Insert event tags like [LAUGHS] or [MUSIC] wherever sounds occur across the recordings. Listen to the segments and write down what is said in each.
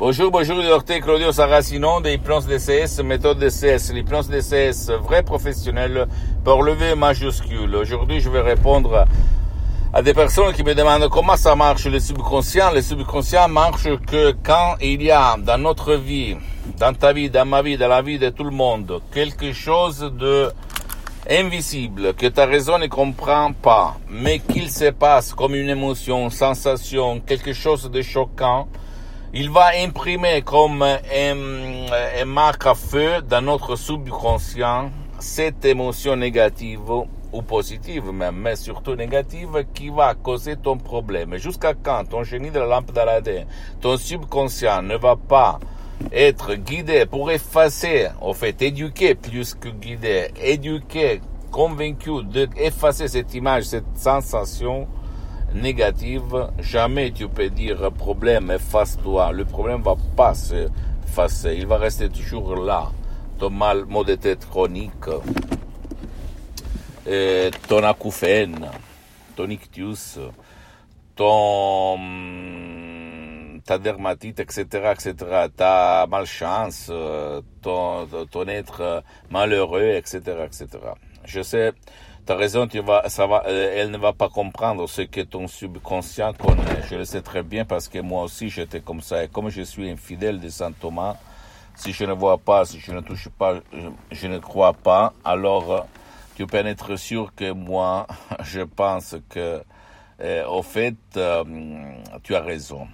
Bonjour, bonjour, docteur Claudio Saracino de l'hypnose DCS, méthode DCS, l'hypnose DCS, vrai professionnel pour lever majuscule. Aujourd'hui, je vais répondre à des personnes qui me demandent comment ça marche le subconscient. Le subconscient marche que quand il y a dans notre vie, dans ta vie, dans ma vie, dans la vie de tout le monde, quelque chose de invisible que ta raison ne comprend pas, mais qu'il se passe comme une émotion, sensation, quelque chose de choquant, il va imprimer comme un, un marque à feu dans notre subconscient cette émotion négative ou positive même, mais surtout négative, qui va causer ton problème. Jusqu'à quand ton génie de la lampe d'Aladin, ton subconscient ne va pas être guidé pour effacer, en fait, éduquer plus que guider, éduquer, convaincu d'effacer cette image, cette sensation négative, jamais tu peux dire problème, efface-toi. Le problème va pas se effacer, il va rester toujours là. Ton mal, de tête chronique, euh, ton acouphène, ton ictus, ton, ta dermatite, etc., etc., ta malchance, ton, ton être malheureux, etc., etc. Je sais, ta raison, tu vas, ça va, elle ne va pas comprendre ce que ton subconscient connaît. Je le sais très bien parce que moi aussi j'étais comme ça. Et comme je suis infidèle de Saint Thomas, si je ne vois pas, si je ne touche pas, je, ne crois pas, alors tu peux être sûr que moi, [LAUGHS] je pense que, euh, au fait, euh, tu as raison.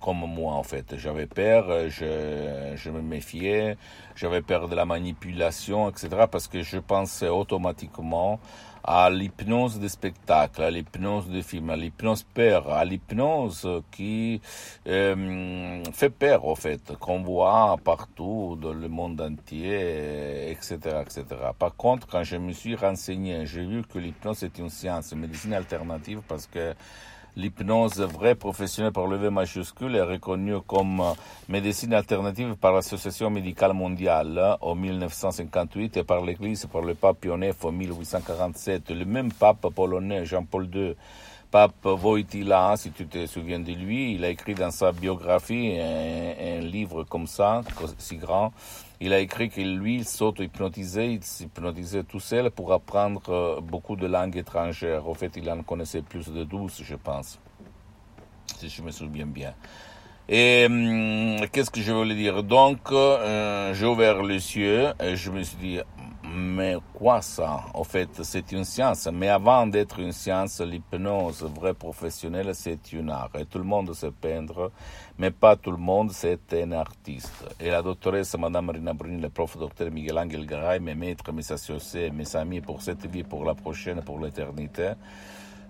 Comme moi, en fait, j'avais peur, je, je me méfiais, j'avais peur de la manipulation, etc., parce que je pensais automatiquement à l'hypnose de spectacle, à l'hypnose de film, à l'hypnose peur, à l'hypnose qui euh, fait peur, au fait, qu'on voit partout dans le monde entier, etc., etc. Par contre, quand je me suis renseigné, j'ai vu que l'hypnose est une science, une médecine alternative, parce que L'hypnose vraie professionnelle par le V majuscule est reconnue comme médecine alternative par l'Association médicale mondiale en 1958 et par l'Église, par le pape Pionef en 1847. Le même pape polonais, Jean-Paul II, pape Wojtyla, si tu te souviens de lui, il a écrit dans sa biographie un livre comme ça, si grand, il a écrit que lui, il s'auto-hypnotisait, il s'hypnotisait tout seul pour apprendre beaucoup de langues étrangères. En fait, il en connaissait plus de douze, je pense, si je me souviens bien. Et hum, qu'est-ce que je voulais dire? Donc, euh, j'ai ouvert les yeux et je me suis dit, mais quoi ça? En fait, c'est une science. Mais avant d'être une science, l'hypnose vraie professionnelle, c'est une art. Et tout le monde sait peindre, mais pas tout le monde c'est un artiste. Et la doctoresse Madame Marina Bruni, le prof docteur Miguel Angel Garay, mes maîtres, mes associés, mes amis pour cette vie, pour la prochaine, pour l'éternité,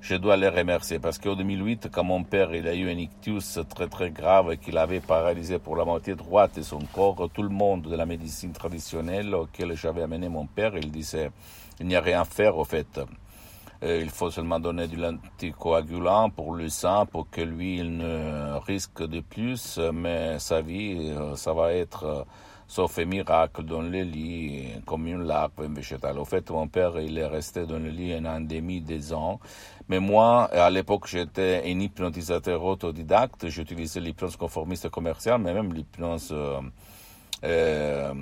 je dois les remercier parce qu'en 2008, quand mon père il a eu un ictus très très grave qu'il avait paralysé pour la moitié droite de son corps, tout le monde de la médecine traditionnelle auquel j'avais amené mon père, il disait il n'y a rien à faire au fait. Euh, il faut seulement donner de l'anticoagulant pour le sang pour que lui il ne risque de plus, mais sa vie ça va être sauf miracle dans le lit, comme une larve végétale. Au fait, mon père, il est resté dans le lit un an et demi, deux ans. Mais moi, à l'époque, j'étais un hypnotisateur autodidacte. J'utilisais l'hypnose conformiste commerciale, mais même l'hypnose euh, euh,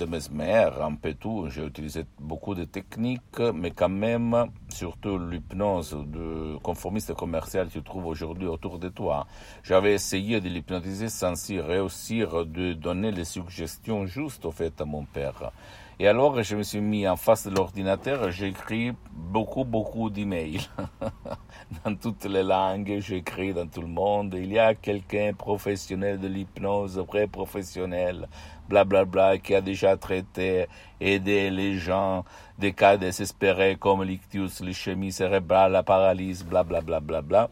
de Mesmer, un peu tout. J'ai utilisé beaucoup de techniques, mais quand même, surtout l'hypnose de conformiste commercial que tu trouves aujourd'hui autour de toi. J'avais essayé de l'hypnotiser sans y réussir de donner les suggestions justes, au fait, à mon père. Et alors, je me suis mis en face de l'ordinateur, j'ai écrit beaucoup, beaucoup d'emails. [LAUGHS] [LAUGHS] dans toutes les langues, j'ai écrit dans tout le monde. Il y a quelqu'un professionnel de l'hypnose, vrai professionnel, blablabla, bla, bla, qui a déjà traité, aidé les gens des cas désespérés comme l'ictus, l'ischémie cérébrale, la paralysie, blablabla, bla, bla,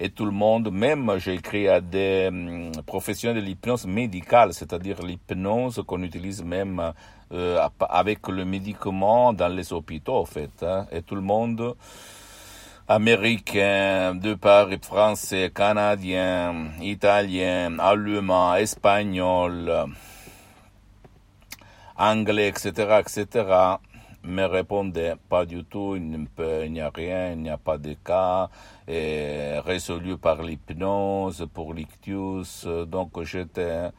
et tout le monde, même j'ai écrit à des hum, professionnels de l'hypnose médicale, c'est-à-dire l'hypnose qu'on utilise même euh, avec le médicament dans les hôpitaux, en fait. Hein. et tout le monde, américain, de Paris, français, canadien, italien, allemand, espagnol, anglais, etc., etc., me répondait pas du tout, il n'y a rien, il n'y a pas de cas résolu par l'hypnose, pour l'ictus, donc j'étais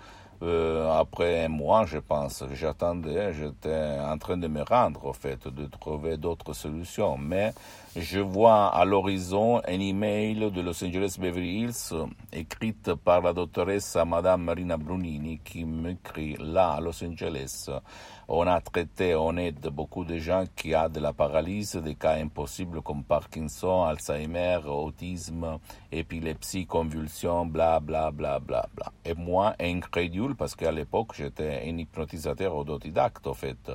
euh, après un mois, je pense, j'attendais, j'étais en train de me rendre, au fait, de trouver d'autres solutions. Mais je vois à l'horizon un email de Los Angeles Beverly Hills écrite par la doctoresse Madame Marina Brunini qui m'écrit là à Los Angeles on a traité, on aide beaucoup de gens qui ont de la paralysie, des cas impossibles comme Parkinson, Alzheimer, autisme, épilepsie, convulsion, bla bla bla bla bla. Et moi, incrédule, parce qu'à l'époque, j'étais un hypnotisateur autodidacte, en fait.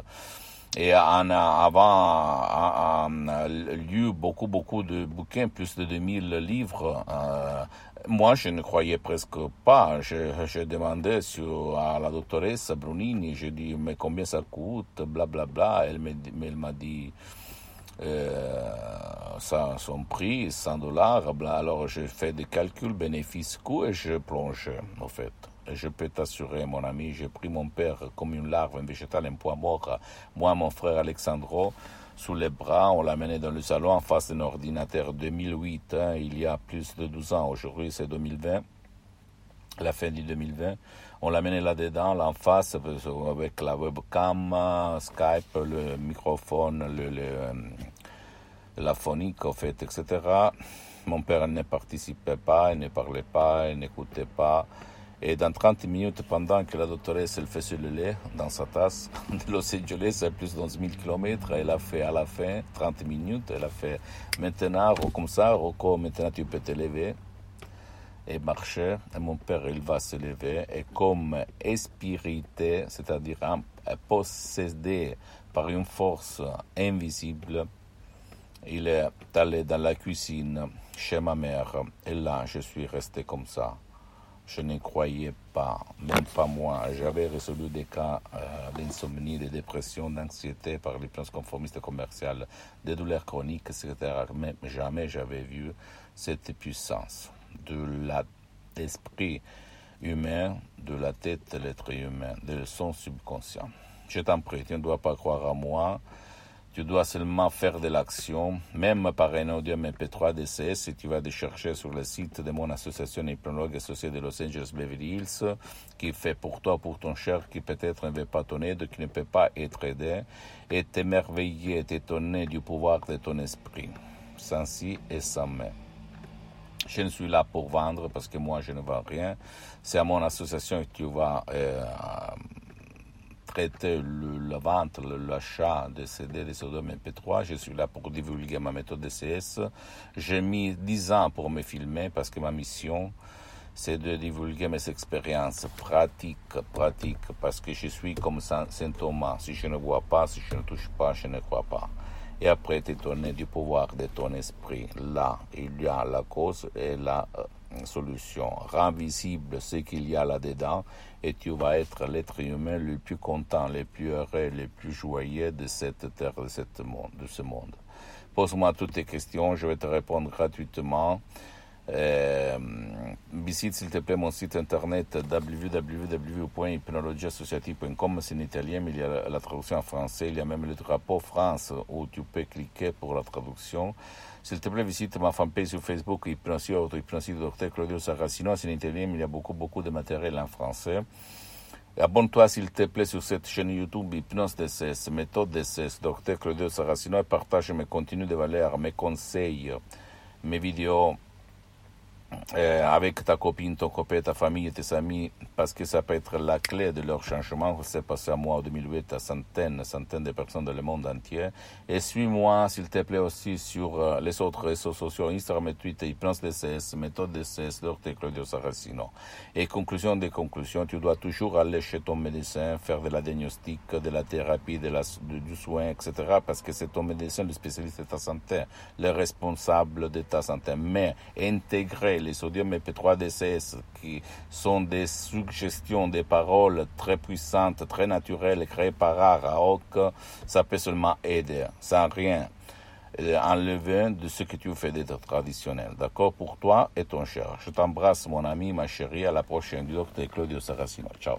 Et a avant lu beaucoup, beaucoup de bouquins, plus de 2000 livres. Euh, moi, je ne croyais presque pas. Je, je demandais sur, à la doctoresse Brunini, je dis, mais combien ça coûte, blablabla. Bla, bla. Elle m'a dit, euh, ça, son prix, 100 dollars. Alors, j'ai fait des calculs bénéfices-coûts et je plonge, en fait. Je peux t'assurer, mon ami, j'ai pris mon père comme une larve, un végétal, un poids mort. Moi, mon frère Alexandro, sous les bras, on l'a mené dans le salon en face d'un ordinateur 2008, hein, il y a plus de 12 ans. Aujourd'hui, c'est 2020, la fin du 2020. On l'a mené là-dedans, là en face, avec la webcam, Skype, le microphone, le, euh, la phonique, en fait, etc. Mon père ne participait pas, il ne parlait pas, il n'écoutait pas. Et dans 30 minutes, pendant que la doctoresse elle faisait le lait dans sa tasse, [LAUGHS] de Los Angeles à plus de 11 000 km, elle a fait à la fin 30 minutes, elle a fait maintenant, comme ça, Rocco, maintenant tu peux te lever et marcher. Et mon père, il va se lever et comme espirité, c'est-à-dire possédé par une force invisible, il est allé dans la cuisine chez ma mère. Et là, je suis resté comme ça. Je ne croyais pas, même pas moi. J'avais résolu des cas euh, d'insomnie, de dépression, d'anxiété par les plans conformistes commerciales, des douleurs chroniques, etc. Mais jamais j'avais vu cette puissance de l'esprit humain, de la tête de l'être humain, de son subconscient. Je t'en prie, tu ne dois pas croire à moi. Tu dois seulement faire de l'action, même par un audio MP3 DCS, si tu vas te chercher sur le site de mon association hypnologue associée de Los Angeles Beverly Hills, qui fait pour toi, pour ton cher, qui peut-être ne veut pas ton aide, qui ne peut pas être aidé, et t'émerveiller, t'étonner du pouvoir de ton esprit, sans si et sans mais. Je ne suis là pour vendre parce que moi je ne vends rien. C'est à mon association que tu vas euh, traiter le, la vente, l'achat de CD, de Sodome MP3. Je suis là pour divulguer ma méthode DCS. J'ai mis 10 ans pour me filmer parce que ma mission, c'est de divulguer mes expériences pratiques, pratiques, parce que je suis comme Saint Thomas. Si je ne vois pas, si je ne touche pas, je ne crois pas. Et après t'étonner du pouvoir de ton esprit. Là, il y a la cause et la euh, solution. Rends visible ce qu'il y a là-dedans et tu vas être l'être humain le plus content, le plus heureux, le plus joyeux de cette terre, de, ce monde. Pose-moi toutes tes questions, je vais te répondre gratuitement. Euh, visite s'il te plaît mon site internet www.hypnologieassociative.com, c'est en italien, mais il y a la traduction en français, il y a même le drapeau France où tu peux cliquer pour la traduction. S'il te plaît, visite ma fanpage sur Facebook, Hypnosie Auto-Hypnosie du Dr Claudio Saracino. C'est en italien, mais il y a beaucoup, beaucoup de matériel en français. Abonne-toi, s'il te plaît, sur cette chaîne YouTube Hypnose DCS, méthode DCS, Dr Claudio Saracino, et partage mes contenus de valeur, mes conseils, mes vidéos euh, avec ta copine, ton copain, ta famille, tes amis, parce que ça peut être la clé de leur changement. C'est passé à moi en 2008 à centaines, centaines de personnes dans le monde entier. Et suis-moi, s'il te plaît, aussi sur euh, les autres réseaux sociaux, Instagram et Twitter, Prince DCS, méthode DCS, Dr. Claudio Saracino. Et conclusion des conclusions, tu dois toujours aller chez ton médecin, faire de la diagnostic, de la thérapie, du soin, etc. Parce que c'est ton médecin, le spécialiste de ta santé, le responsable de ta santé. Mais intégrer les sodium EP3 DCS, qui sont des suggestions, des paroles très puissantes, très naturelles, créées par Araok, ça peut seulement aider, sans rien euh, enlever de ce que tu fais d'être traditionnel. D'accord Pour toi et ton cher. Je t'embrasse, mon ami, ma chérie. À la prochaine du docteur Claudio Saracino. Ciao.